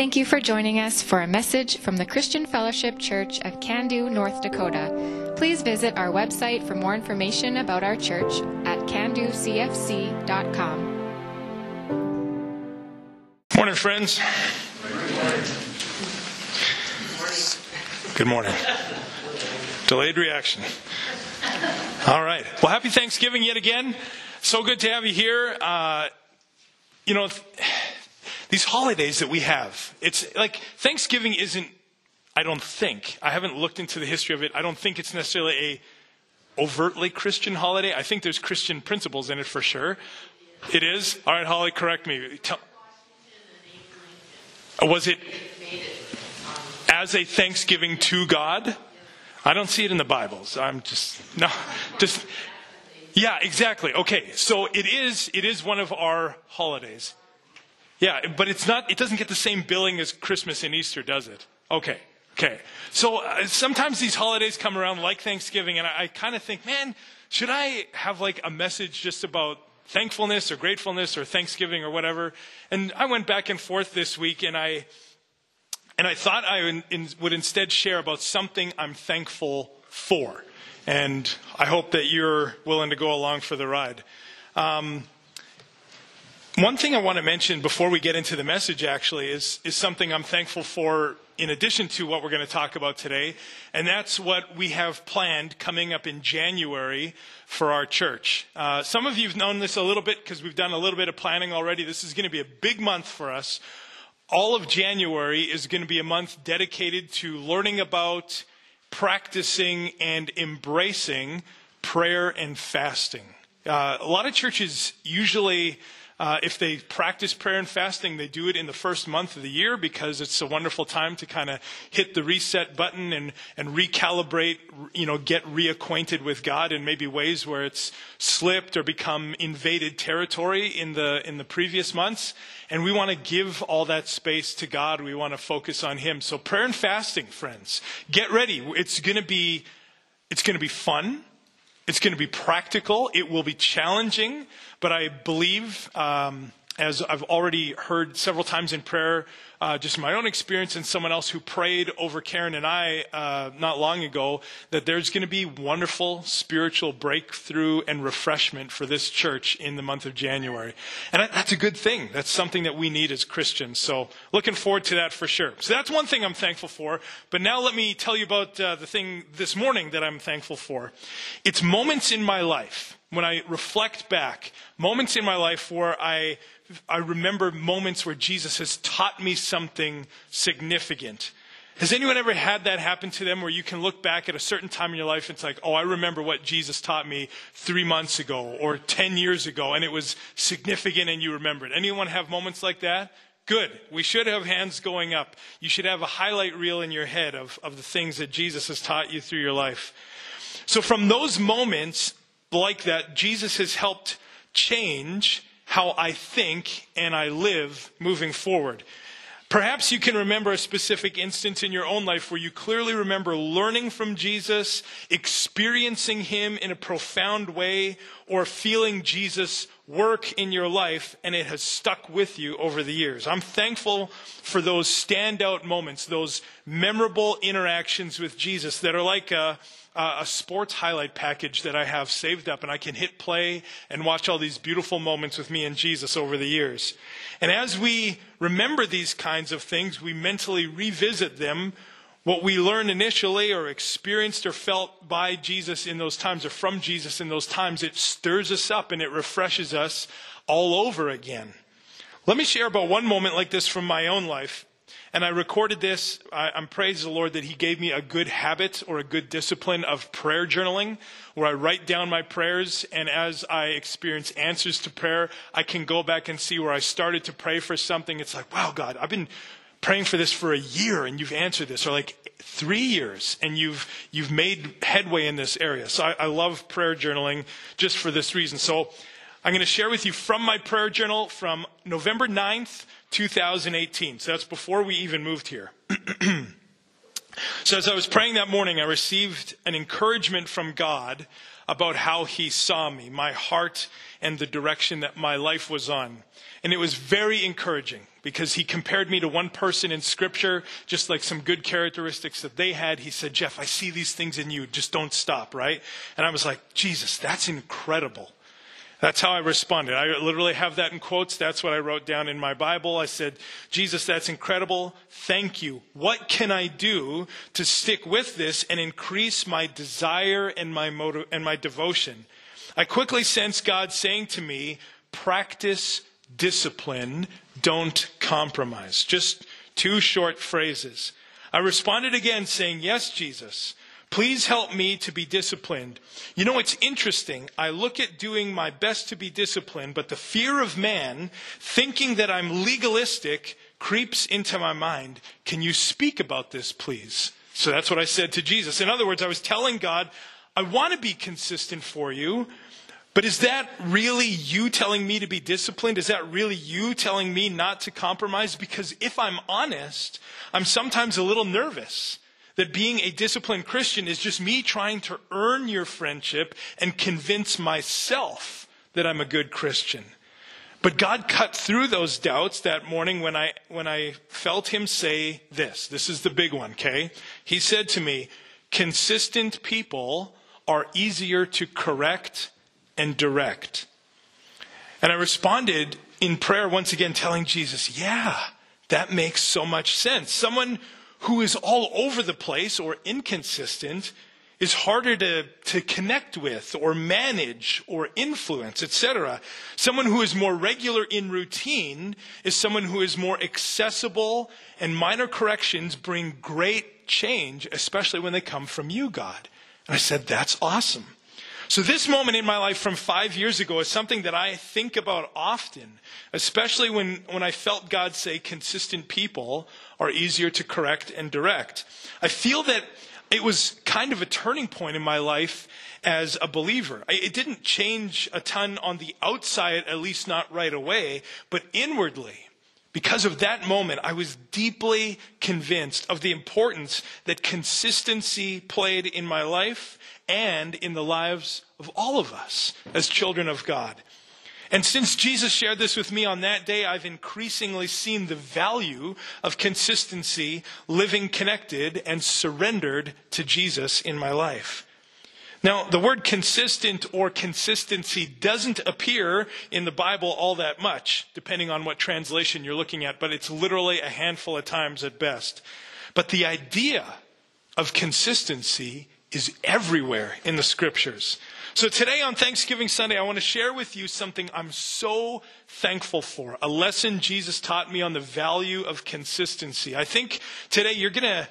Thank you for joining us for a message from the Christian Fellowship Church of Cando, North Dakota. Please visit our website for more information about our church at candocfc.com. Morning, friends. Good morning. Delayed reaction. All right. Well, happy Thanksgiving yet again. So good to have you here. Uh, you know, these holidays that we have, it's like Thanksgiving isn't, I don't think, I haven't looked into the history of it. I don't think it's necessarily a overtly Christian holiday. I think there's Christian principles in it for sure. It is? All right, Holly, correct me. Tell, was it as a thanksgiving to God? I don't see it in the Bibles. I'm just no, just yeah, exactly. Okay, so it is it is one of our holidays. Yeah, but it's not. It doesn't get the same billing as Christmas and Easter, does it? Okay, okay. So uh, sometimes these holidays come around like Thanksgiving, and I, I kind of think, man, should I have like a message just about thankfulness or gratefulness or Thanksgiving or whatever? And I went back and forth this week, and I and I thought I would instead share about something I'm thankful for. And I hope that you're willing to go along for the ride. Um, one thing I want to mention before we get into the message actually is, is something I'm thankful for in addition to what we're going to talk about today. And that's what we have planned coming up in January for our church. Uh, some of you have known this a little bit because we've done a little bit of planning already. This is going to be a big month for us all of January is going to be a month dedicated to learning about, practicing, and embracing prayer and fasting. Uh, a lot of churches usually uh, if they practice prayer and fasting, they do it in the first month of the year because it's a wonderful time to kind of hit the reset button and, and recalibrate, you know, get reacquainted with God in maybe ways where it's slipped or become invaded territory in the, in the previous months. And we want to give all that space to God. We want to focus on Him. So prayer and fasting, friends, get ready. It's going to be, it's going to be fun. It's going to be practical. It will be challenging, but I believe, um, as I've already heard several times in prayer, uh, just my own experience and someone else who prayed over Karen and I uh, not long ago, that there's going to be wonderful spiritual breakthrough and refreshment for this church in the month of January. And that's a good thing. That's something that we need as Christians. So looking forward to that for sure. So that's one thing I'm thankful for. But now let me tell you about uh, the thing this morning that I'm thankful for. It's moments in my life when I reflect back, moments in my life where I I remember moments where Jesus has taught me something significant. Has anyone ever had that happen to them where you can look back at a certain time in your life and it's like, oh, I remember what Jesus taught me three months ago or 10 years ago and it was significant and you remember it? Anyone have moments like that? Good. We should have hands going up. You should have a highlight reel in your head of, of the things that Jesus has taught you through your life. So from those moments like that, Jesus has helped change how I think and I live moving forward. Perhaps you can remember a specific instance in your own life where you clearly remember learning from Jesus, experiencing Him in a profound way, or feeling Jesus work in your life and it has stuck with you over the years. I'm thankful for those standout moments, those memorable interactions with Jesus that are like a, uh, a sports highlight package that I have saved up, and I can hit play and watch all these beautiful moments with me and Jesus over the years. And as we remember these kinds of things, we mentally revisit them. What we learned initially, or experienced, or felt by Jesus in those times, or from Jesus in those times, it stirs us up and it refreshes us all over again. Let me share about one moment like this from my own life. And I recorded this. I, am praise the Lord that He gave me a good habit or a good discipline of prayer journaling, where I write down my prayers, and as I experience answers to prayer, I can go back and see where I started to pray for something. It's like, wow, God, I've been praying for this for a year, and you've answered this, or like three years, and you've you've made headway in this area. So I, I love prayer journaling just for this reason. So I'm going to share with you from my prayer journal from November 9th 2018. So that's before we even moved here. so as I was praying that morning, I received an encouragement from God about how he saw me, my heart, and the direction that my life was on. And it was very encouraging because he compared me to one person in scripture, just like some good characteristics that they had. He said, Jeff, I see these things in you. Just don't stop, right? And I was like, Jesus, that's incredible. That's how I responded. I literally have that in quotes. That's what I wrote down in my Bible. I said, Jesus, that's incredible. Thank you. What can I do to stick with this and increase my desire and my motive and my devotion? I quickly sensed God saying to me, practice discipline, don't compromise. Just two short phrases. I responded again saying, yes, Jesus. Please help me to be disciplined. You know, it's interesting. I look at doing my best to be disciplined, but the fear of man, thinking that I'm legalistic, creeps into my mind. Can you speak about this, please? So that's what I said to Jesus. In other words, I was telling God, I want to be consistent for you, but is that really you telling me to be disciplined? Is that really you telling me not to compromise? Because if I'm honest, I'm sometimes a little nervous that being a disciplined Christian is just me trying to earn your friendship and convince myself that I'm a good Christian. But God cut through those doubts that morning when I, when I felt Him say this. This is the big one, okay? He said to me, consistent people are easier to correct and direct. And I responded in prayer once again, telling Jesus, yeah, that makes so much sense. Someone who is all over the place or inconsistent is harder to, to connect with or manage or influence, etc. Someone who is more regular in routine is someone who is more accessible, and minor corrections bring great change, especially when they come from you, God. And I said, That's awesome. So, this moment in my life from five years ago is something that I think about often, especially when, when I felt God say consistent people are easier to correct and direct. I feel that it was kind of a turning point in my life as a believer. It didn't change a ton on the outside, at least not right away, but inwardly. Because of that moment, I was deeply convinced of the importance that consistency played in my life and in the lives of all of us as children of God. And since Jesus shared this with me on that day, I've increasingly seen the value of consistency, living connected, and surrendered to Jesus in my life. Now, the word consistent or consistency doesn't appear in the Bible all that much, depending on what translation you're looking at, but it's literally a handful of times at best. But the idea of consistency is everywhere in the scriptures. So today on Thanksgiving Sunday, I want to share with you something I'm so thankful for. A lesson Jesus taught me on the value of consistency. I think today you're going to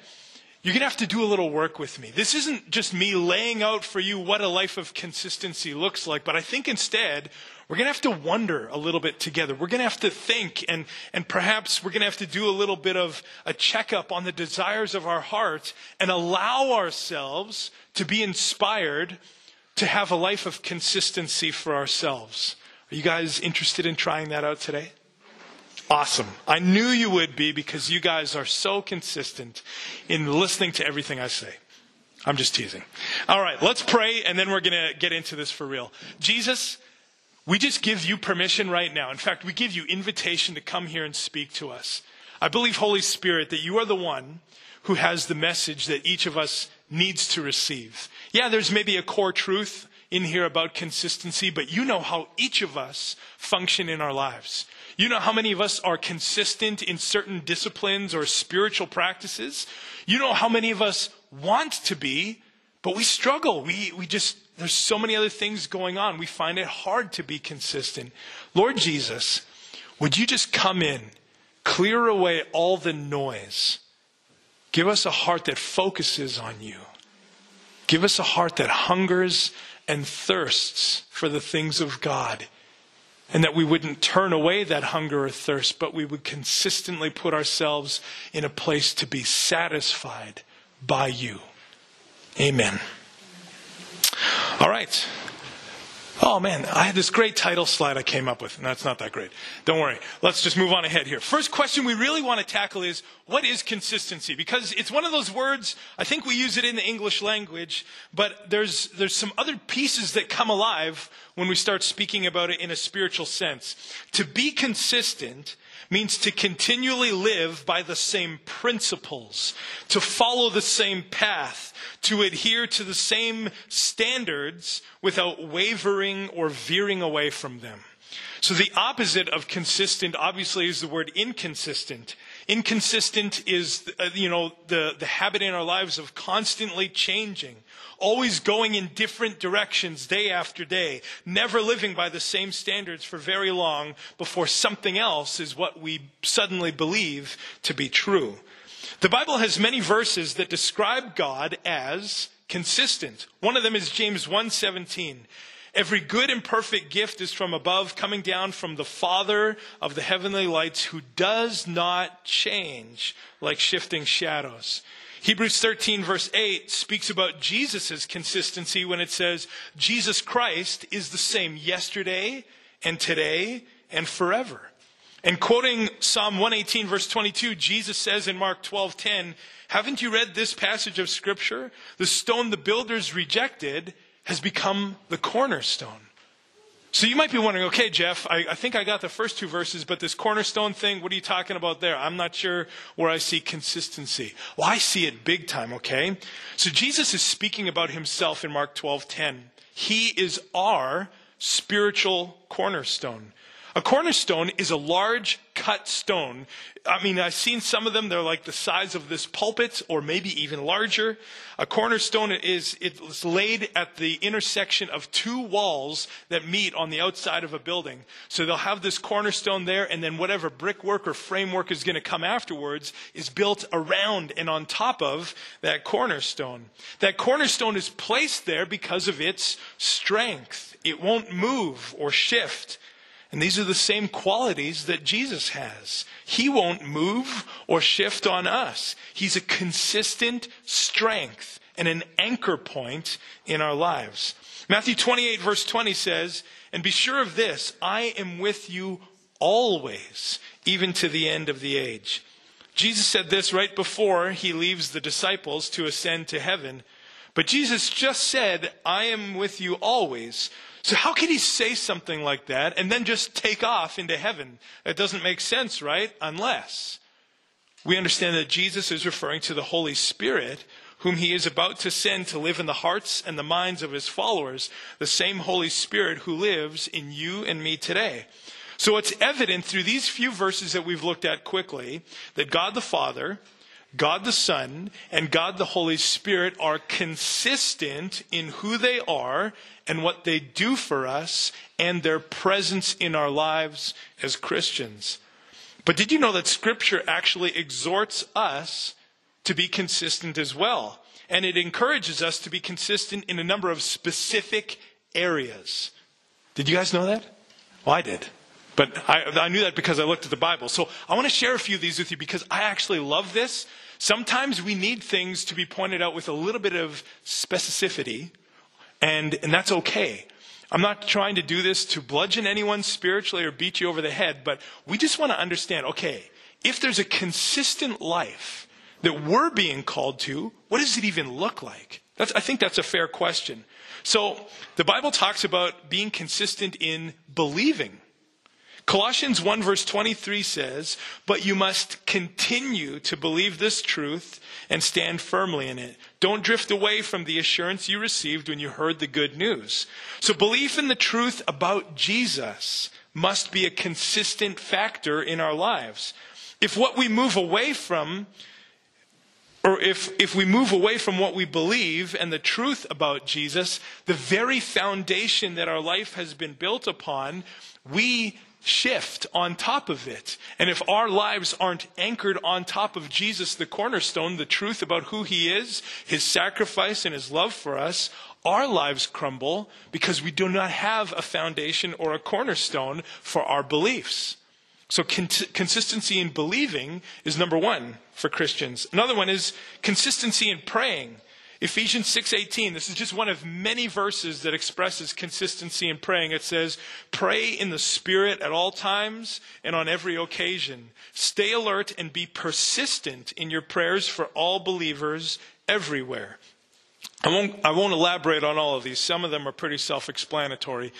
you're going to have to do a little work with me. This isn't just me laying out for you what a life of consistency looks like, but I think instead we're going to have to wonder a little bit together. We're going to have to think and, and perhaps we're going to have to do a little bit of a checkup on the desires of our heart and allow ourselves to be inspired to have a life of consistency for ourselves. Are you guys interested in trying that out today? Awesome. I knew you would be because you guys are so consistent in listening to everything I say. I'm just teasing. All right, let's pray and then we're going to get into this for real. Jesus, we just give you permission right now. In fact, we give you invitation to come here and speak to us. I believe, Holy Spirit, that you are the one who has the message that each of us needs to receive. Yeah, there's maybe a core truth in here about consistency, but you know how each of us function in our lives. You know how many of us are consistent in certain disciplines or spiritual practices. You know how many of us want to be, but we struggle. We, we just, there's so many other things going on. We find it hard to be consistent. Lord Jesus, would you just come in, clear away all the noise, give us a heart that focuses on you. Give us a heart that hungers and thirsts for the things of God and that we wouldn't turn away that hunger or thirst, but we would consistently put ourselves in a place to be satisfied by you. Amen. All right. Oh man, I had this great title slide I came up with, and that's not that great. Don't worry. Let's just move on ahead here. First question we really want to tackle is what is consistency? Because it's one of those words, I think we use it in the English language, but there's, there's some other pieces that come alive when we start speaking about it in a spiritual sense. To be consistent means to continually live by the same principles, to follow the same path, to adhere to the same standards without wavering or veering away from them. So the opposite of consistent obviously is the word inconsistent. Inconsistent is, uh, you know, the, the habit in our lives of constantly changing, always going in different directions day after day, never living by the same standards for very long before something else is what we suddenly believe to be true. The Bible has many verses that describe God as consistent. One of them is James 1:17. Every good and perfect gift is from above, coming down from the Father of the heavenly lights, who does not change like shifting shadows. Hebrews 13, verse 8, speaks about Jesus' consistency when it says, Jesus Christ is the same yesterday and today and forever. And quoting Psalm 118, verse 22, Jesus says in Mark 12, 10, Haven't you read this passage of Scripture? The stone the builders rejected has become the cornerstone. So you might be wondering, okay, Jeff, I, I, think I got the first two verses, but this cornerstone thing, what are you talking about there? I'm not sure where I see consistency. Well, I see it big time, okay? So Jesus is speaking about himself in Mark 12, 10. He is our spiritual cornerstone. A cornerstone is a large cut stone. I mean, I've seen some of them. They're like the size of this pulpit or maybe even larger. A cornerstone is, it's laid at the intersection of two walls that meet on the outside of a building. So they'll have this cornerstone there and then whatever brickwork or framework is going to come afterwards is built around and on top of that cornerstone. That cornerstone is placed there because of its strength. It won't move or shift. And these are the same qualities that Jesus has. He won't move or shift on us. He's a consistent strength and an anchor point in our lives. Matthew 28 verse 20 says, And be sure of this, I am with you always, even to the end of the age. Jesus said this right before he leaves the disciples to ascend to heaven. But Jesus just said, I am with you always so, how can he say something like that and then just take off into heaven? That doesn't make sense, right? Unless we understand that Jesus is referring to the Holy Spirit, whom he is about to send to live in the hearts and the minds of his followers, the same Holy Spirit who lives in you and me today. So, it's evident through these few verses that we've looked at quickly that God the Father, God the Son and God the Holy Spirit are consistent in who they are and what they do for us and their presence in our lives as Christians. But did you know that Scripture actually exhorts us to be consistent as well? And it encourages us to be consistent in a number of specific areas. Did you guys know that? Well, I did. But I, I, knew that because I looked at the Bible. So I want to share a few of these with you because I actually love this. Sometimes we need things to be pointed out with a little bit of specificity, and, and that's okay. I'm not trying to do this to bludgeon anyone spiritually or beat you over the head, but we just want to understand okay, if there's a consistent life that we're being called to, what does it even look like? That's, I think that's a fair question. So the Bible talks about being consistent in believing. Colossians 1 verse 23 says, But you must continue to believe this truth and stand firmly in it. Don't drift away from the assurance you received when you heard the good news. So belief in the truth about Jesus must be a consistent factor in our lives. If what we move away from or if, if we move away from what we believe and the truth about Jesus, the very foundation that our life has been built upon, we shift on top of it. And if our lives aren't anchored on top of Jesus, the cornerstone, the truth about who he is, his sacrifice and his love for us, our lives crumble because we do not have a foundation or a cornerstone for our beliefs. So con- consistency in believing is number one for Christians. Another one is consistency in praying. Ephesians 6:18 this is just one of many verses that expresses consistency in praying it says pray in the spirit at all times and on every occasion stay alert and be persistent in your prayers for all believers everywhere I won't, I won't elaborate on all of these. Some of them are pretty self explanatory.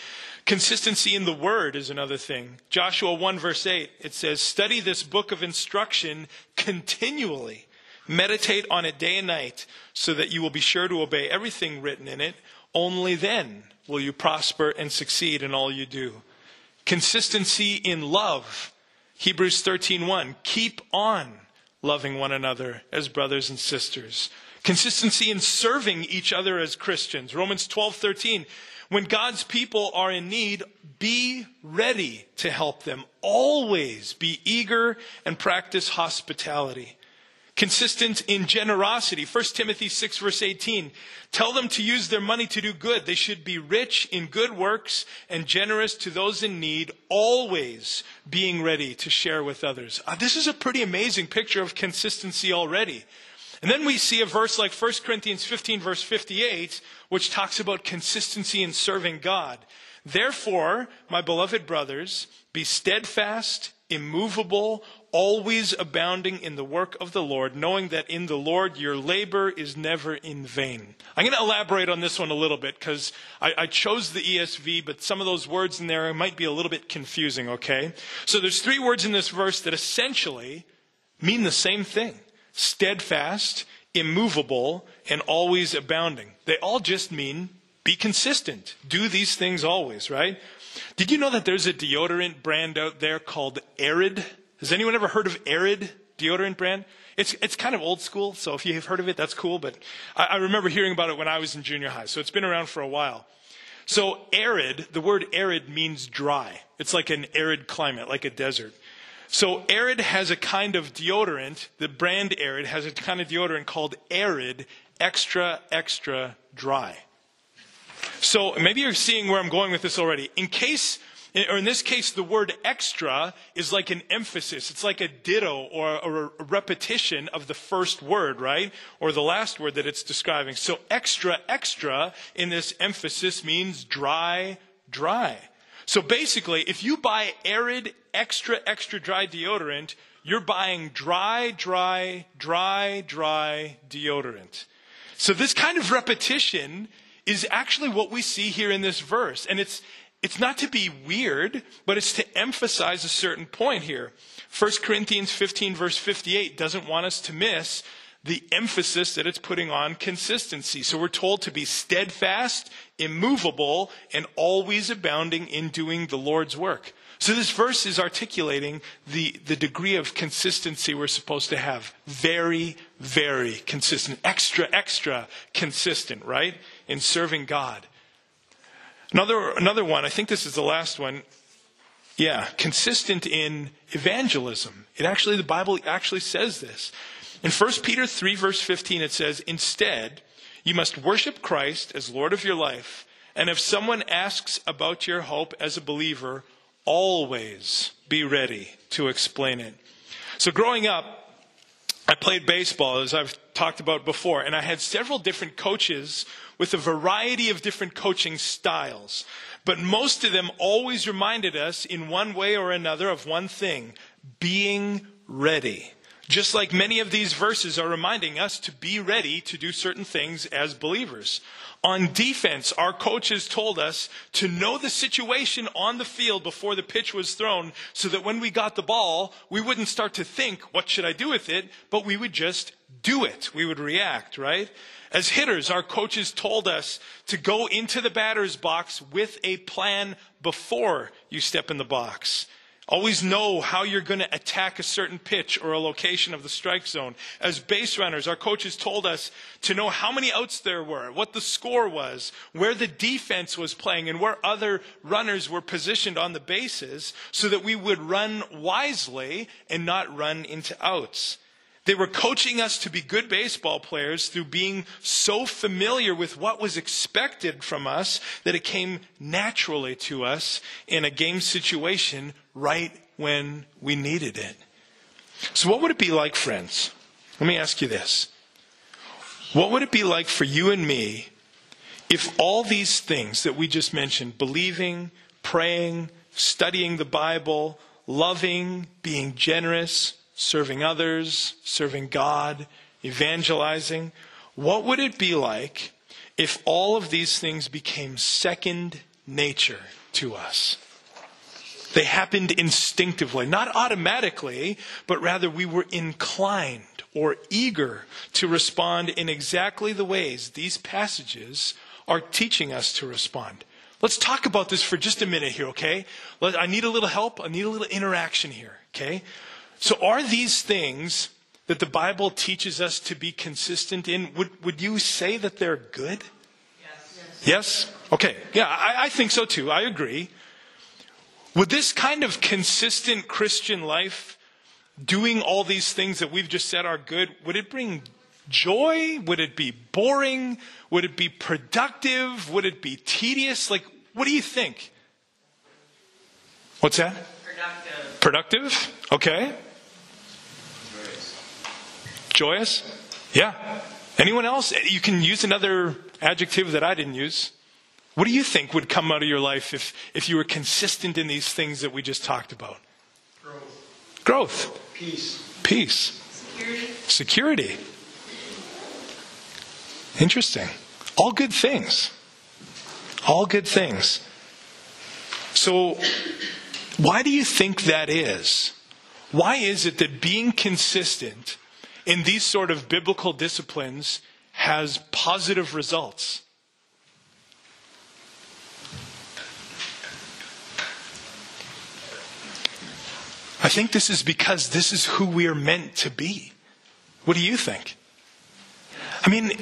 Consistency in the word is another thing. Joshua 1, verse 8, it says, Study this book of instruction continually. Meditate on it day and night so that you will be sure to obey everything written in it. Only then will you prosper and succeed in all you do. Consistency in love. Hebrews 13:1 Keep on loving one another as brothers and sisters. Consistency in serving each other as Christians. Romans 12:13 When God's people are in need, be ready to help them. Always be eager and practice hospitality. Consistent in generosity. 1 Timothy 6 verse 18. Tell them to use their money to do good. They should be rich in good works and generous to those in need, always being ready to share with others. Uh, this is a pretty amazing picture of consistency already. And then we see a verse like 1 Corinthians 15, verse 58, which talks about consistency in serving God. Therefore, my beloved brothers, be steadfast, immovable, always abounding in the work of the Lord, knowing that in the Lord your labor is never in vain. I'm going to elaborate on this one a little bit because I, I, chose the ESV, but some of those words in there might be a little bit confusing, okay? So there's three words in this verse that essentially mean the same thing steadfast, immovable, and always abounding. They all just mean be consistent. Do these things always, right? Did you know that there's a deodorant brand out there called Arrid? Has anyone ever heard of Arrid deodorant brand? It's, it's kind of old school, so if you've heard of it, that's cool, but I, I remember hearing about it when I was in junior high, so it's been around for a while. So arid, the word arid means dry. It's like an arid climate, like a desert. So Arrid has a kind of deodorant, the brand Arrid has a kind of deodorant called Arrid Extra Extra Dry. So maybe you're seeing where I'm going with this already. In case, or in this case, the word extra is like an emphasis. It's like a ditto or a repetition of the first word, right? Or the last word that it's describing. So extra, extra in this emphasis means dry, dry. So basically, if you buy arid, extra, extra dry deodorant, you're buying dry, dry, dry, dry deodorant. So this kind of repetition is actually what we see here in this verse. And it's, it's not to be weird, but it's to emphasize a certain point here. 1 Corinthians 15 verse 58 doesn't want us to miss the emphasis that it's putting on consistency. So we're told to be steadfast, immovable, and always abounding in doing the Lord's work. So this verse is articulating the, the degree of consistency we're supposed to have. Very, very consistent. Extra, extra consistent, right? In serving God. Another, another one, I think this is the last one. Yeah, consistent in evangelism. It actually, the Bible actually says this. In 1 Peter 3, verse 15, it says, Instead, you must worship Christ as Lord of your life. And if someone asks about your hope as a believer, always be ready to explain it. So, growing up, I played baseball, as I've talked about before, and I had several different coaches with a variety of different coaching styles. But most of them always reminded us, in one way or another, of one thing being ready. Just like many of these verses are reminding us to be ready to do certain things as believers. On defense, our coaches told us to know the situation on the field before the pitch was thrown so that when we got the ball, we wouldn't start to think, what should I do with it? But we would just do it. We would react, right? As hitters, our coaches told us to go into the batter's box with a plan before you step in the box. Always know how you're going to attack a certain pitch or a location of the strike zone. As base runners, our coaches told us to know how many outs there were, what the score was, where the defense was playing, and where other runners were positioned on the bases so that we would run wisely and not run into outs. They were coaching us to be good baseball players through being so familiar with what was expected from us that it came naturally to us in a game situation right when we needed it. So, what would it be like, friends? Let me ask you this. What would it be like for you and me if all these things that we just mentioned believing, praying, studying the Bible, loving, being generous, serving others, serving God, evangelizing what would it be like if all of these things became second nature to us? They happened instinctively, not automatically, but rather we were inclined or eager to respond in exactly the ways these passages are teaching us to respond. Let's talk about this for just a minute here, okay? I need a little help. I need a little interaction here, okay? So, are these things that the Bible teaches us to be consistent in, would, would you say that they're good? Yes? yes? Okay. Yeah, I, I think so too. I agree. Would this kind of consistent Christian life, doing all these things that we've just said are good, would it bring joy? Would it be boring? Would it be productive? Would it be tedious? Like, what do you think? What's that? Productive. Productive? Okay. Joyous? Yeah. Anyone else? You can use another adjective that I didn't use. What do you think would come out of your life if, if you were consistent in these things that we just talked about? Growth. Growth. Peace. Peace. Security. Security. Interesting. All good things. All good things. So, why do you think that is? Why is it that being consistent in these sort of biblical disciplines has positive results. I think this is because this is who we are meant to be. What do you think? I mean,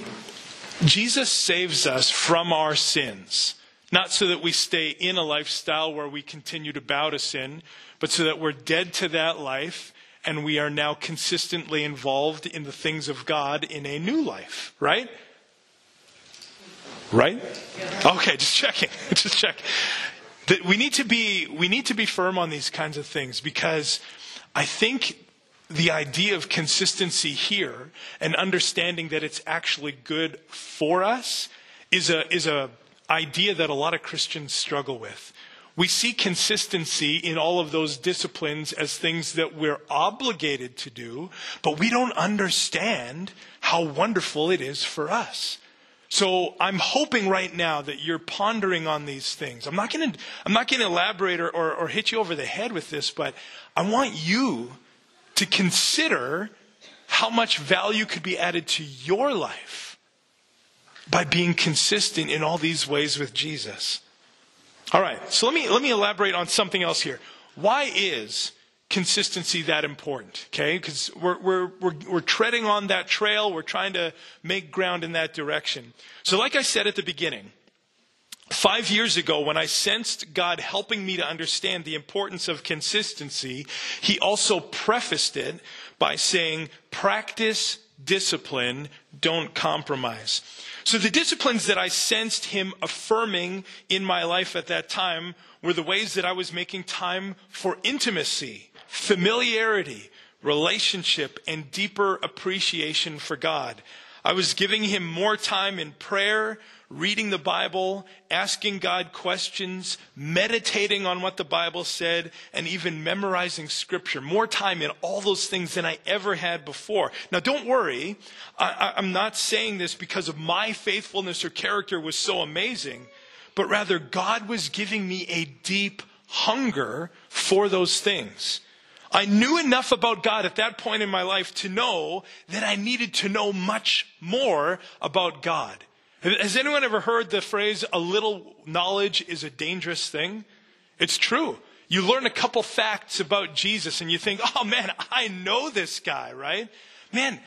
Jesus saves us from our sins, not so that we stay in a lifestyle where we continue to bow to sin, but so that we're dead to that life and we are now consistently involved in the things of God in a new life, right? Right? Okay, just checking. just check. That we need to be we need to be firm on these kinds of things because I think the idea of consistency here and understanding that it's actually good for us is a is a idea that a lot of Christians struggle with. We see consistency in all of those disciplines as things that we're obligated to do, but we don't understand how wonderful it is for us. So I'm hoping right now that you're pondering on these things. I'm not going to, I'm not going to elaborate or, or, or hit you over the head with this, but I want you to consider how much value could be added to your life by being consistent in all these ways with Jesus. All right, so let me, let me elaborate on something else here. Why is consistency that important? Okay, because we're, we're, we're, we're treading on that trail, we're trying to make ground in that direction. So, like I said at the beginning, Five years ago, when I sensed God helping me to understand the importance of consistency, He also prefaced it by saying, practice discipline, don't compromise. So the disciplines that I sensed him affirming in my life at that time were the ways that I was making time for intimacy, familiarity, relationship, and deeper appreciation for God. I was giving him more time in prayer, reading the Bible, asking God questions, meditating on what the Bible said, and even memorizing scripture. More time in all those things than I ever had before. Now, don't worry. I, am not saying this because of my faithfulness or character was so amazing, but rather God was giving me a deep hunger for those things. I knew enough about God at that point in my life to know that I needed to know much more about God. Has anyone ever heard the phrase, a little knowledge is a dangerous thing? It's true. You learn a couple facts about Jesus and you think, oh man, I know this guy, right? Man,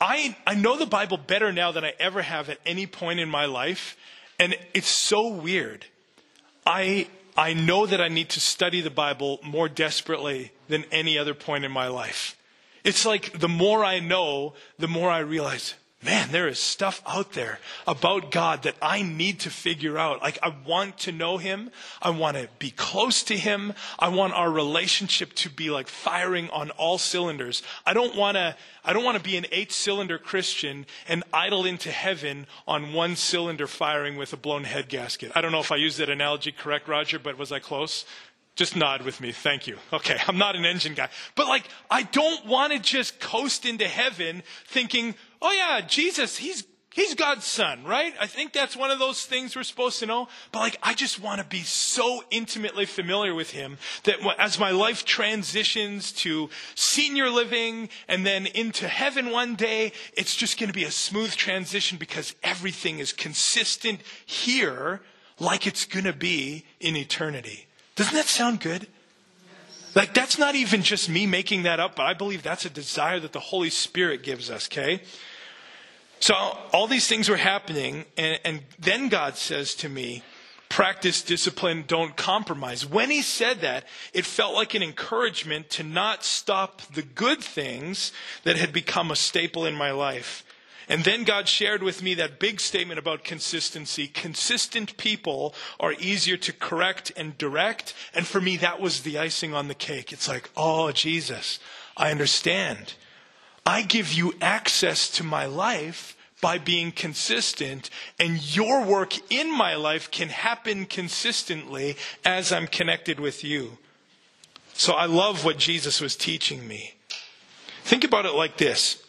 I, I know the Bible better now than I ever have at any point in my life. And it's so weird. I, I know that I need to study the Bible more desperately than any other point in my life. It's like the more I know, the more I realize, man, there is stuff out there about God that I need to figure out. Like, I want to know Him. I want to be close to Him. I want our relationship to be like firing on all cylinders. I don't want to, I don't want to be an eight cylinder Christian and idle into heaven on one cylinder firing with a blown head gasket. I don't know if I used that analogy correct, Roger, but was I close? Just nod with me. Thank you. Okay, I'm not an engine guy. But like, I don't want to just coast into heaven thinking, oh yeah, Jesus, he's He's God's son, right? I think that's one of those things we're supposed to know. But like, I just want to be so intimately familiar with him that as my life transitions to senior living and then into heaven one day, it's just going to be a smooth transition because everything is consistent here like it's going to be in eternity. Doesn't that sound good? Like, that's not even just me making that up, but I believe that's a desire that the Holy Spirit gives us, okay? So all these things were happening, and, and then God says to me, practice discipline, don't compromise. When he said that, it felt like an encouragement to not stop the good things that had become a staple in my life. And then God shared with me that big statement about consistency. Consistent people are easier to correct and direct. And for me, that was the icing on the cake. It's like, oh, Jesus, I understand. I give you access to my life by being consistent, and your work in my life can happen consistently as I'm connected with you. So I love what Jesus was teaching me. Think about it like this.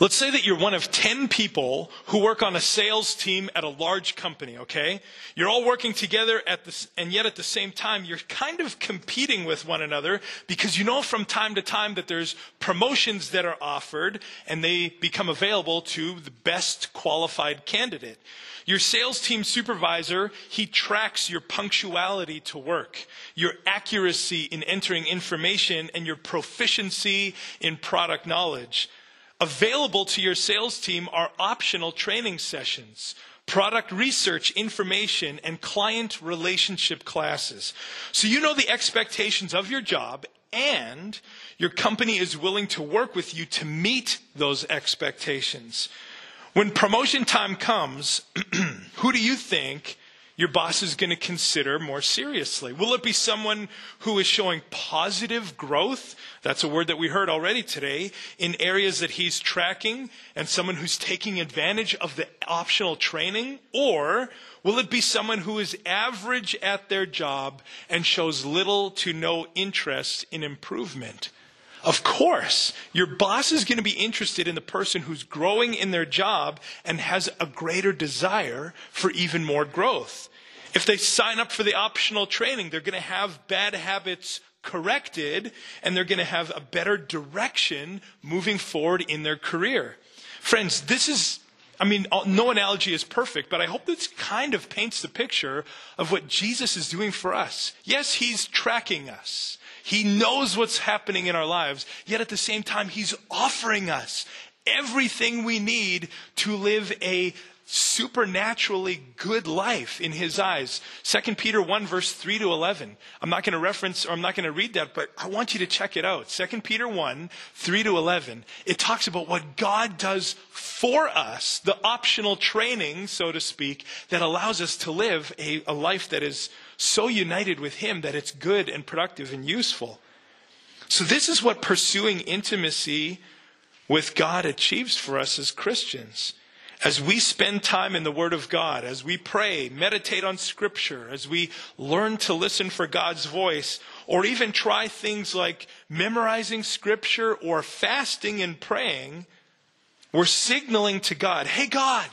Let's say that you're one of 10 people who work on a sales team at a large company, okay? You're all working together at the, and yet at the same time, you're kind of competing with one another because you know from time to time that there's promotions that are offered and they become available to the best qualified candidate. Your sales team supervisor, he tracks your punctuality to work, your accuracy in entering information, and your proficiency in product knowledge. Available to your sales team are optional training sessions, product research information, and client relationship classes. So you know the expectations of your job and your company is willing to work with you to meet those expectations. When promotion time comes, who do you think your boss is going to consider more seriously? Will it be someone who is showing positive growth? That's a word that we heard already today in areas that he's tracking and someone who's taking advantage of the optional training? Or will it be someone who is average at their job and shows little to no interest in improvement? Of course, your boss is going to be interested in the person who's growing in their job and has a greater desire for even more growth. If they sign up for the optional training, they're going to have bad habits corrected and they're going to have a better direction moving forward in their career. Friends, this is I mean, uh, no analogy is perfect, but I hope this kind of paints the picture of what Jesus is doing for us. Yes, He's tracking us. He knows what's happening in our lives, yet at the same time, He's offering us everything we need to live a supernaturally good life in his eyes. 2 Peter 1 verse 3 to 11. I'm not going to reference or I'm not going to read that, but I want you to check it out. 2 Peter 1, 3 to 11. It talks about what God does for us, the optional training, so to speak, that allows us to live a, a life that is so united with him that it's good and productive and useful. So this is what pursuing intimacy with God achieves for us as Christians. As we spend time in the Word of God, as we pray, meditate on Scripture, as we learn to listen for God's voice, or even try things like memorizing Scripture or fasting and praying, we're signaling to God, hey, God,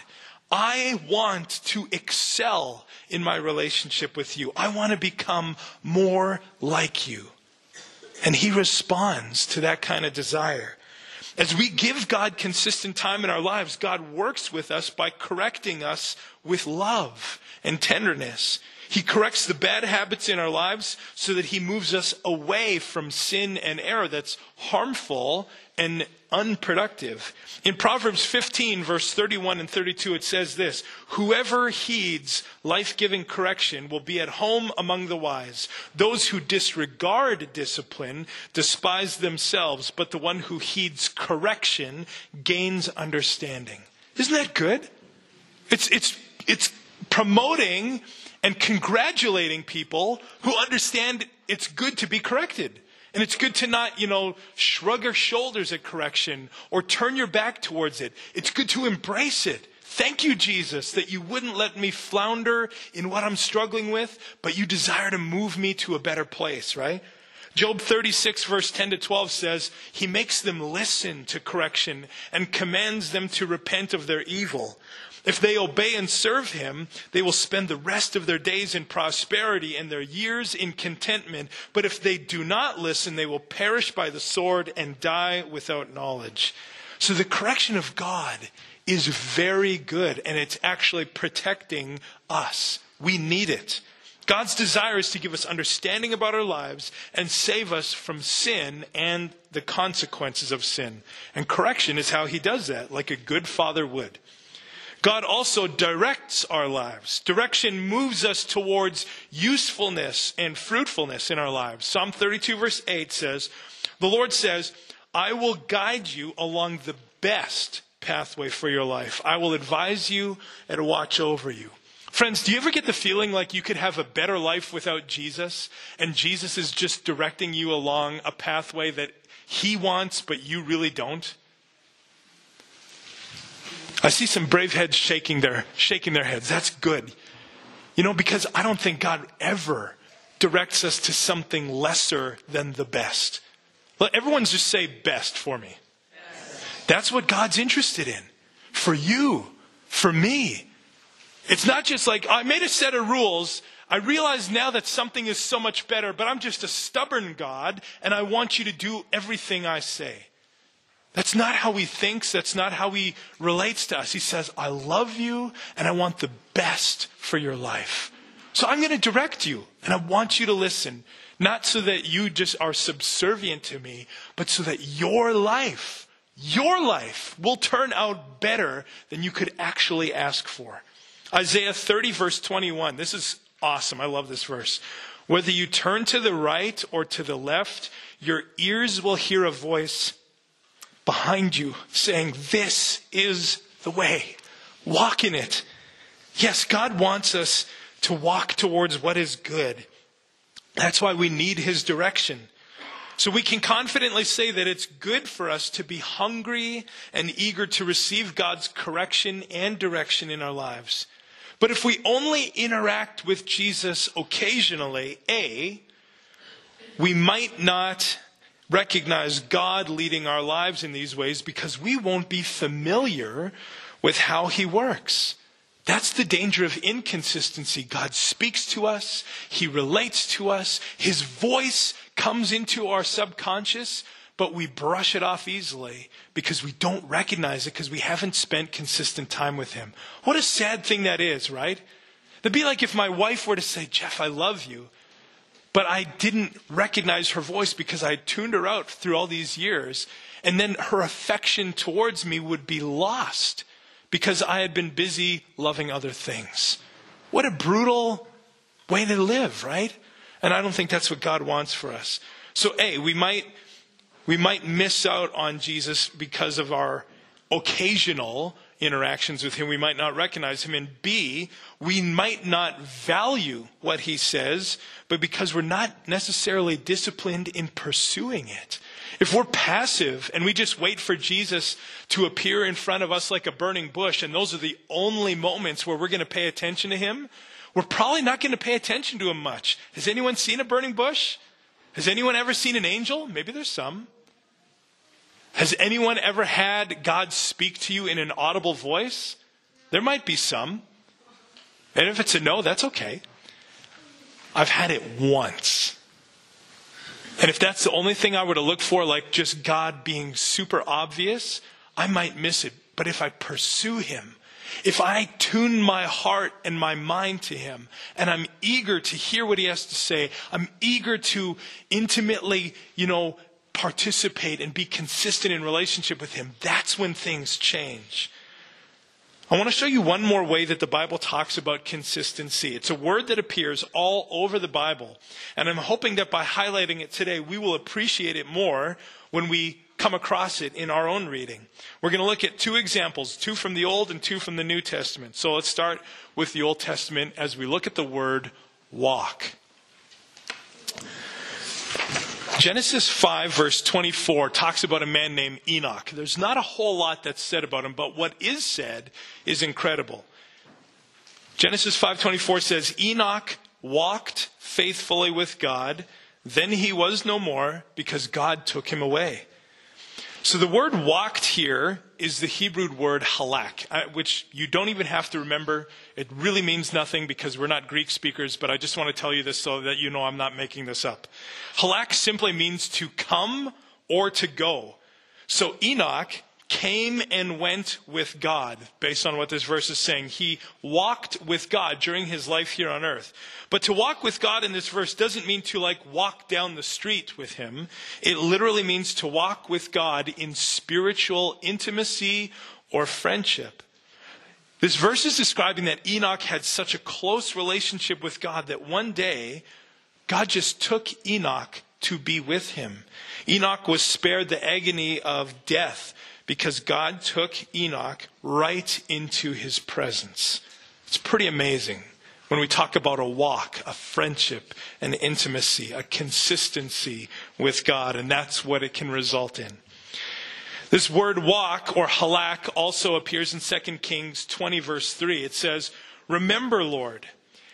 I want to excel in my relationship with you. I want to become more like you. And he responds to that kind of desire. As we give God consistent time in our lives, God works with us by correcting us with love and tenderness. He corrects the bad habits in our lives so that He moves us away from sin and error that's harmful and unproductive. In Proverbs 15, verse 31 and 32, it says this Whoever heeds life giving correction will be at home among the wise. Those who disregard discipline despise themselves, but the one who heeds correction gains understanding. Isn't that good? It's, it's, it's promoting and congratulating people who understand it's good to be corrected. And it's good to not, you know, shrug your shoulders at correction or turn your back towards it. It's good to embrace it. Thank you, Jesus, that you wouldn't let me flounder in what I'm struggling with, but you desire to move me to a better place, right? Job 36, verse 10 to 12 says, He makes them listen to correction and commands them to repent of their evil. If they obey and serve him, they will spend the rest of their days in prosperity and their years in contentment. But if they do not listen, they will perish by the sword and die without knowledge. So the correction of God is very good, and it's actually protecting us. We need it. God's desire is to give us understanding about our lives and save us from sin and the consequences of sin. And correction is how he does that, like a good father would. God also directs our lives. Direction moves us towards usefulness and fruitfulness in our lives. Psalm 32, verse 8 says, The Lord says, I will guide you along the best pathway for your life. I will advise you and watch over you. Friends, do you ever get the feeling like you could have a better life without Jesus and Jesus is just directing you along a pathway that he wants, but you really don't? I see some brave heads shaking their, shaking their heads. That's good. You know, because I don't think God ever directs us to something lesser than the best. Let everyone just say best for me. That's what God's interested in. For you, for me. It's not just like, I made a set of rules. I realize now that something is so much better, but I'm just a stubborn God, and I want you to do everything I say. That's not how he thinks. That's not how he relates to us. He says, I love you and I want the best for your life. So I'm going to direct you and I want you to listen. Not so that you just are subservient to me, but so that your life, your life will turn out better than you could actually ask for. Isaiah 30 verse 21. This is awesome. I love this verse. Whether you turn to the right or to the left, your ears will hear a voice behind you saying, This is the way. Walk in it. Yes, God wants us to walk towards what is good. That's why we need His direction. So we can confidently say that it's good for us to be hungry and eager to receive God's correction and direction in our lives. But if we only interact with Jesus occasionally, A, we might not recognize God leading our lives in these ways because we won't be familiar with how He works. That's the danger of inconsistency. God speaks to us, He relates to us, His voice comes into our subconscious, but we brush it off easily because we don't recognize it because we haven't spent consistent time with Him. What a sad thing that is, right? It'd be like if my wife were to say, Jeff, I love you. But I didn't recognize her voice because I tuned her out through all these years. And then her affection towards me would be lost because I had been busy loving other things. What a brutal way to live, right? And I don't think that's what God wants for us. So, A, we might, we might miss out on Jesus because of our occasional interactions with him, we might not recognize him. And B, we might not value what he says, but because we're not necessarily disciplined in pursuing it. If we're passive and we just wait for Jesus to appear in front of us like a burning bush, and those are the only moments where we're going to pay attention to him, we're probably not going to pay attention to him much. Has anyone seen a burning bush? Has anyone ever seen an angel? Maybe there's some. Has anyone ever had God speak to you in an audible voice? There might be some. And if it's a no, that's okay. I've had it once. And if that's the only thing I were to look for, like just God being super obvious, I might miss it. But if I pursue Him if I tune my heart and my mind to Him, and I'm eager to hear what He has to say, I'm eager to intimately, you know, participate and be consistent in relationship with Him, that's when things change. I want to show you one more way that the Bible talks about consistency. It's a word that appears all over the Bible. And I'm hoping that by highlighting it today, we will appreciate it more when we come across it in our own reading. We're going to look at two examples, two from the Old and two from the New Testament. So let's start with the Old Testament as we look at the word walk. Genesis 5, verse 24, talks about a man named Enoch. There's not a whole lot that's said about him, but what is said is incredible. Genesis 5:24 says Enoch walked faithfully with God, then he was no more because God took him away. So the word walked here is the Hebrew word halak, uh, which you don't even have to remember. It really means nothing because we're not Greek speakers, but I just want to tell you this so that you know I'm not making this up. Halak simply means to come or to go. So Enoch came and went with God, based on what this verse is saying. He walked with God during his life here on earth. But to walk with God in this verse doesn't mean to like walk down the street with him. It literally means to walk with God in spiritual intimacy or friendship. This verse is describing that Enoch had such a close relationship with God that one day God just took Enoch to be with him. Enoch was spared the agony of death because God took Enoch right into his presence. It's pretty amazing when we talk about a walk, a friendship, an intimacy, a consistency with God, and that's what it can result in. This word walk or halak also appears in 2 Kings 20 verse 3. It says, Remember, Lord,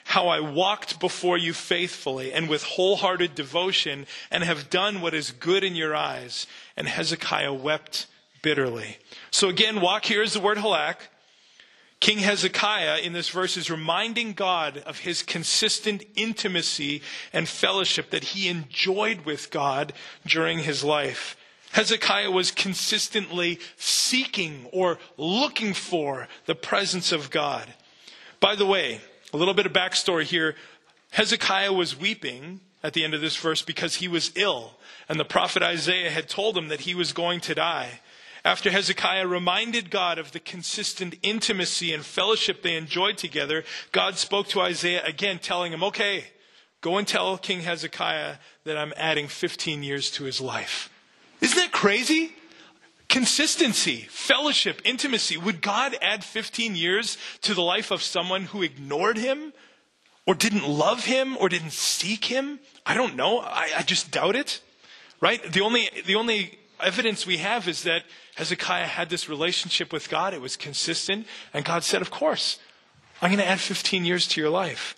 how I walked before you faithfully and with wholehearted devotion and have done what is good in your eyes. And Hezekiah wept bitterly. So again, walk here is the word halak. King Hezekiah in this verse is reminding God of his consistent intimacy and fellowship that he enjoyed with God during his life. Hezekiah was consistently seeking or looking for the presence of God. By the way, a little bit of backstory here. Hezekiah was weeping at the end of this verse because he was ill, and the prophet Isaiah had told him that he was going to die. After Hezekiah reminded God of the consistent intimacy and fellowship they enjoyed together, God spoke to Isaiah again, telling him, Okay, go and tell King Hezekiah that I'm adding 15 years to his life. Isn't that crazy? Consistency, fellowship, intimacy. Would God add 15 years to the life of someone who ignored him or didn't love him or didn't seek him? I don't know. I, I just doubt it. Right? The only, the only evidence we have is that Hezekiah had this relationship with God. It was consistent. And God said, Of course, I'm going to add 15 years to your life.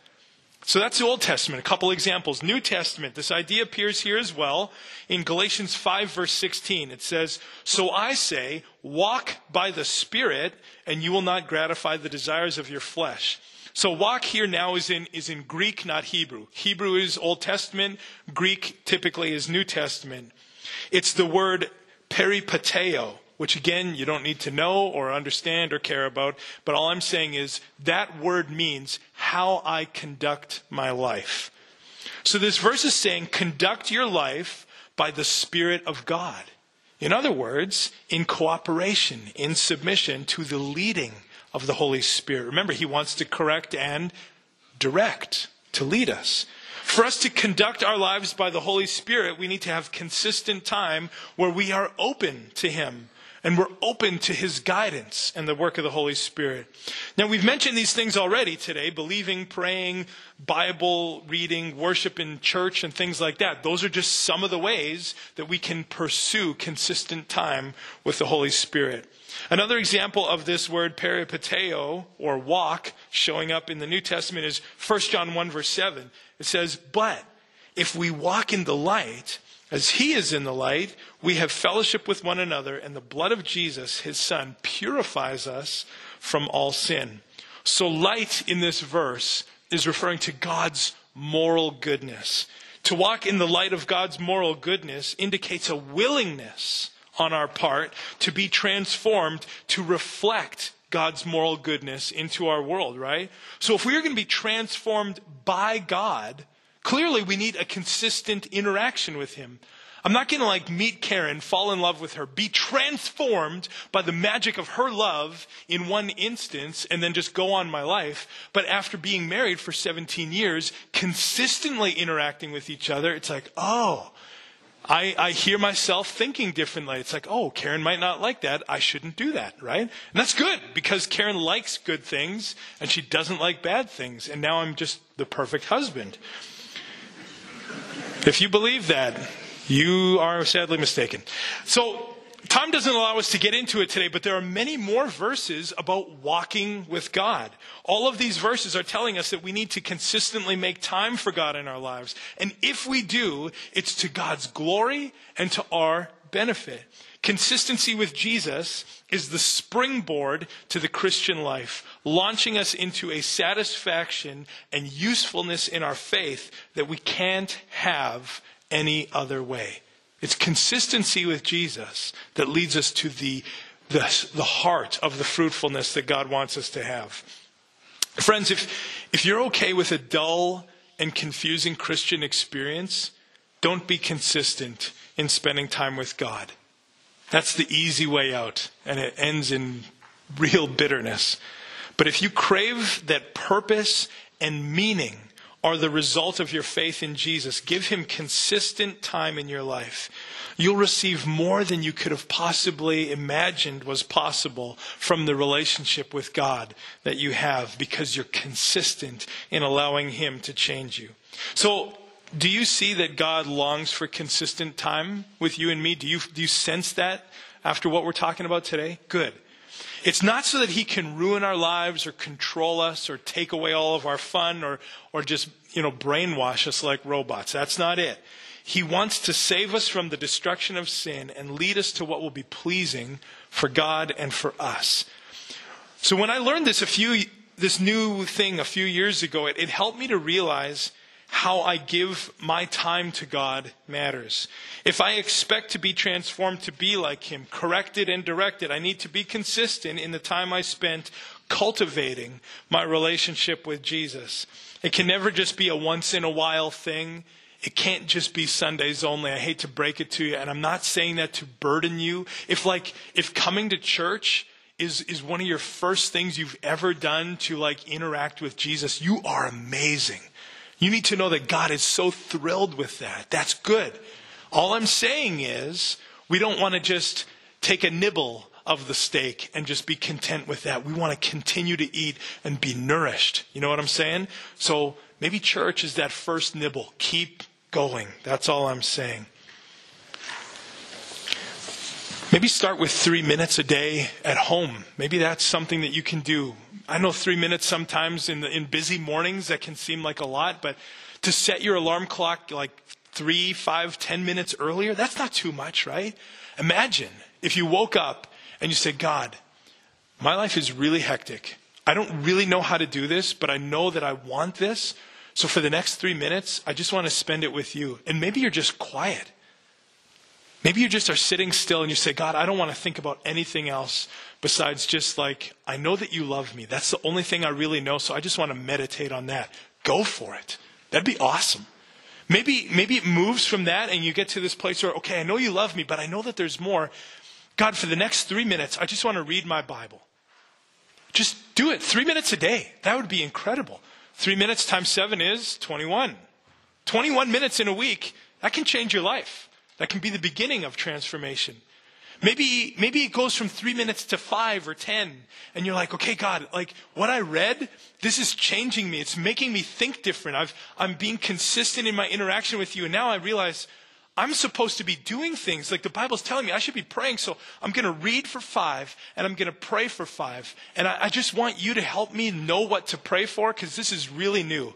So that's the Old Testament. A couple examples. New Testament. This idea appears here as well in Galatians 5 verse 16. It says, So I say, walk by the Spirit and you will not gratify the desires of your flesh. So walk here now is in, is in Greek, not Hebrew. Hebrew is Old Testament. Greek typically is New Testament. It's the word peripateo, which again, you don't need to know or understand or care about. But all I'm saying is that word means how I conduct my life. So this verse is saying, conduct your life by the Spirit of God. In other words, in cooperation, in submission to the leading of the Holy Spirit. Remember, He wants to correct and direct, to lead us. For us to conduct our lives by the Holy Spirit, we need to have consistent time where we are open to Him and we're open to His guidance and the work of the Holy Spirit. Now, we've mentioned these things already today believing, praying, Bible reading, worship in church, and things like that. Those are just some of the ways that we can pursue consistent time with the Holy Spirit. Another example of this word peripateo, or walk, showing up in the New Testament is 1 John 1, verse 7. It says, But if we walk in the light, as he is in the light, we have fellowship with one another, and the blood of Jesus, his son, purifies us from all sin. So, light in this verse is referring to God's moral goodness. To walk in the light of God's moral goodness indicates a willingness on our part to be transformed to reflect God's moral goodness into our world, right? So if we are going to be transformed by God, clearly we need a consistent interaction with Him. I'm not going to like meet Karen, fall in love with her, be transformed by the magic of her love in one instance, and then just go on my life. But after being married for 17 years, consistently interacting with each other, it's like, oh, I, I hear myself thinking differently. It's like, oh, Karen might not like that. I shouldn't do that, right? And that's good because Karen likes good things and she doesn't like bad things. And now I'm just the perfect husband. If you believe that, you are sadly mistaken. So, time doesn't allow us to get into it today, but there are many more verses about walking with God. All of these verses are telling us that we need to consistently make time for God in our lives. And if we do, it's to God's glory and to our benefit. Consistency with Jesus is the springboard to the Christian life, launching us into a satisfaction and usefulness in our faith that we can't have any other way. It's consistency with Jesus that leads us to the, the, the heart of the fruitfulness that God wants us to have. Friends, if, if you're okay with a dull and confusing Christian experience, don't be consistent in spending time with God. That's the easy way out, and it ends in real bitterness. But if you crave that purpose and meaning are the result of your faith in Jesus. Give him consistent time in your life. You'll receive more than you could have possibly imagined was possible from the relationship with God that you have because you're consistent in allowing him to change you. So, do you see that God longs for consistent time with you and me? Do you, do you sense that after what we're talking about today? Good. It's not so that he can ruin our lives or control us or take away all of our fun or, or just, you know, brainwash us like robots. That's not it. He wants to save us from the destruction of sin and lead us to what will be pleasing for God and for us. So when I learned this a few, this new thing a few years ago, it, it helped me to realize how I give my time to God matters. If I expect to be transformed to be like Him, corrected and directed, I need to be consistent in the time I spent cultivating my relationship with Jesus. It can never just be a once in a while thing. It can't just be Sundays only. I hate to break it to you, and I'm not saying that to burden you. If like, if coming to church is, is one of your first things you've ever done to like interact with Jesus, you are amazing. You need to know that God is so thrilled with that. That's good. All I'm saying is, we don't want to just take a nibble of the steak and just be content with that. We want to continue to eat and be nourished. You know what I'm saying? So maybe church is that first nibble. Keep going. That's all I'm saying. Maybe start with three minutes a day at home. Maybe that's something that you can do I know three minutes sometimes in, the, in busy mornings that can seem like a lot, but to set your alarm clock like three, five, ten minutes earlier, that's not too much, right? Imagine if you woke up and you said, God, my life is really hectic. I don't really know how to do this, but I know that I want this. So for the next three minutes, I just want to spend it with you. And maybe you're just quiet. Maybe you just are sitting still and you say, God, I don't want to think about anything else besides just like, I know that you love me. That's the only thing I really know, so I just want to meditate on that. Go for it. That'd be awesome. Maybe, maybe it moves from that and you get to this place where, okay, I know you love me, but I know that there's more. God, for the next three minutes, I just want to read my Bible. Just do it. Three minutes a day. That would be incredible. Three minutes times seven is 21. 21 minutes in a week, that can change your life. That can be the beginning of transformation. Maybe, maybe it goes from three minutes to five or ten, and you're like, okay, God, like what I read, this is changing me. It's making me think different. I've, I'm being consistent in my interaction with you, and now I realize I'm supposed to be doing things like the Bible's telling me I should be praying. So I'm going to read for five, and I'm going to pray for five. And I, I just want you to help me know what to pray for because this is really new.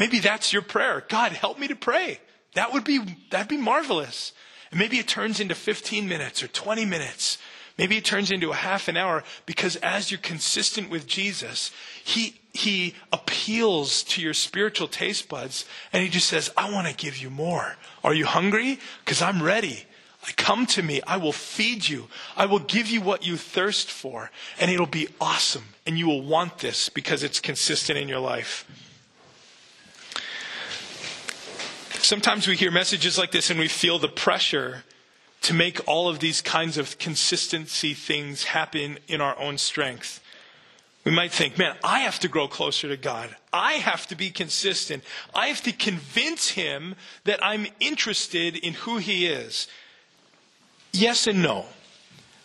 Maybe that's your prayer. God, help me to pray. That would be, that'd be marvelous. And maybe it turns into 15 minutes or 20 minutes. Maybe it turns into a half an hour because as you're consistent with Jesus, he, he appeals to your spiritual taste buds and he just says, I want to give you more. Are you hungry? Because I'm ready. Like, come to me. I will feed you. I will give you what you thirst for. And it'll be awesome. And you will want this because it's consistent in your life. Sometimes we hear messages like this and we feel the pressure to make all of these kinds of consistency things happen in our own strength. We might think, man, I have to grow closer to God. I have to be consistent. I have to convince Him that I'm interested in who He is. Yes and no.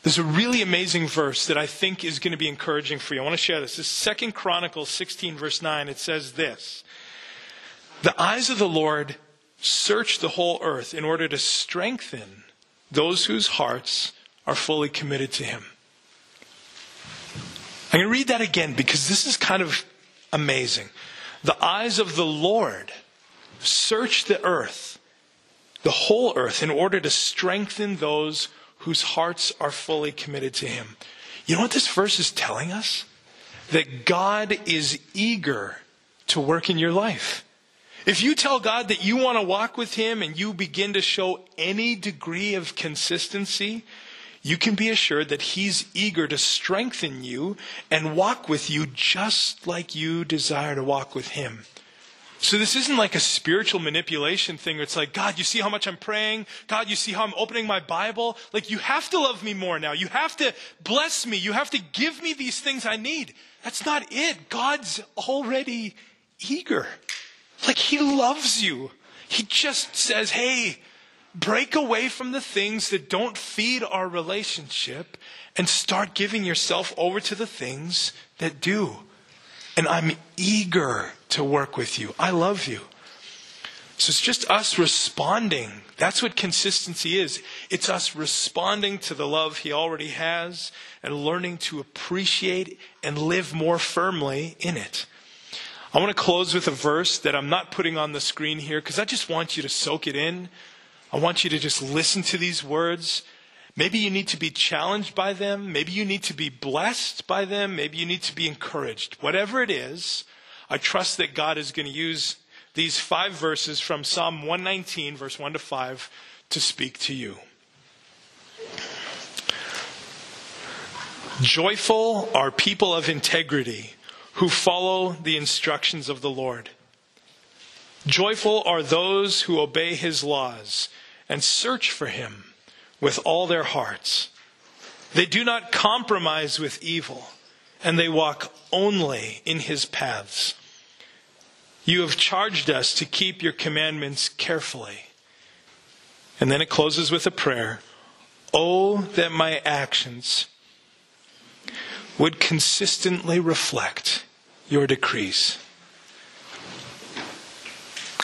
There's a really amazing verse that I think is going to be encouraging for you. I want to share this. This is Second Chronicles 16, verse 9. It says this The eyes of the Lord search the whole earth in order to strengthen those whose hearts are fully committed to Him. I'm going to read that again because this is kind of amazing. The eyes of the Lord search the earth, the whole earth, in order to strengthen those whose hearts are fully committed to Him. You know what this verse is telling us? That God is eager to work in your life. If you tell God that you want to walk with Him and you begin to show any degree of consistency, you can be assured that He's eager to strengthen you and walk with you just like you desire to walk with Him. So this isn't like a spiritual manipulation thing it's like, God, you see how much I'm praying? God, you see how I'm opening my Bible? Like, you have to love me more now. You have to bless me. You have to give me these things I need. That's not it. God's already eager. Like he loves you. He just says, hey, break away from the things that don't feed our relationship and start giving yourself over to the things that do. And I'm eager to work with you. I love you. So it's just us responding. That's what consistency is. It's us responding to the love He already has and learning to appreciate and live more firmly in it. I want to close with a verse that I'm not putting on the screen here because I just want you to soak it in. I want you to just listen to these words. Maybe you need to be challenged by them. Maybe you need to be blessed by them. Maybe you need to be encouraged. Whatever it is, I trust that God is going to use these five verses from Psalm 119, verse 1 to 5, to speak to you. Joyful are people of integrity who follow the instructions of the Lord. Joyful are those who obey his laws and search for him with all their hearts. They do not compromise with evil, and they walk only in his paths. You have charged us to keep your commandments carefully. And then it closes with a prayer. Oh, that my actions would consistently reflect your decrees.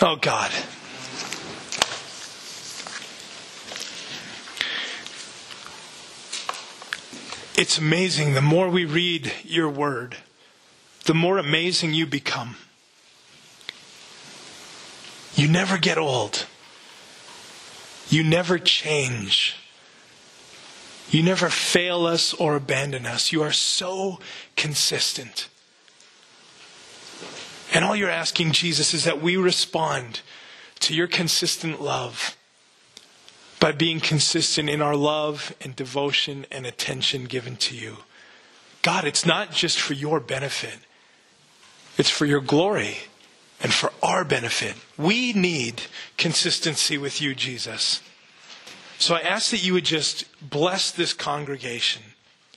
Oh God. It's amazing. The more we read your word, the more amazing you become. You never get old. You never change. You never fail us or abandon us. You are so consistent. And all you're asking, Jesus, is that we respond to your consistent love by being consistent in our love and devotion and attention given to you. God, it's not just for your benefit, it's for your glory and for our benefit. We need consistency with you, Jesus. So I ask that you would just bless this congregation.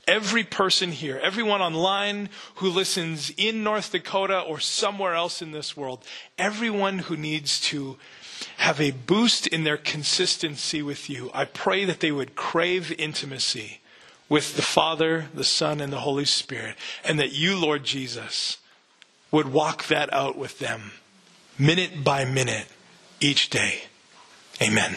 Every person here, everyone online who listens in North Dakota or somewhere else in this world, everyone who needs to have a boost in their consistency with you, I pray that they would crave intimacy with the Father, the Son, and the Holy Spirit, and that you, Lord Jesus, would walk that out with them minute by minute each day. Amen.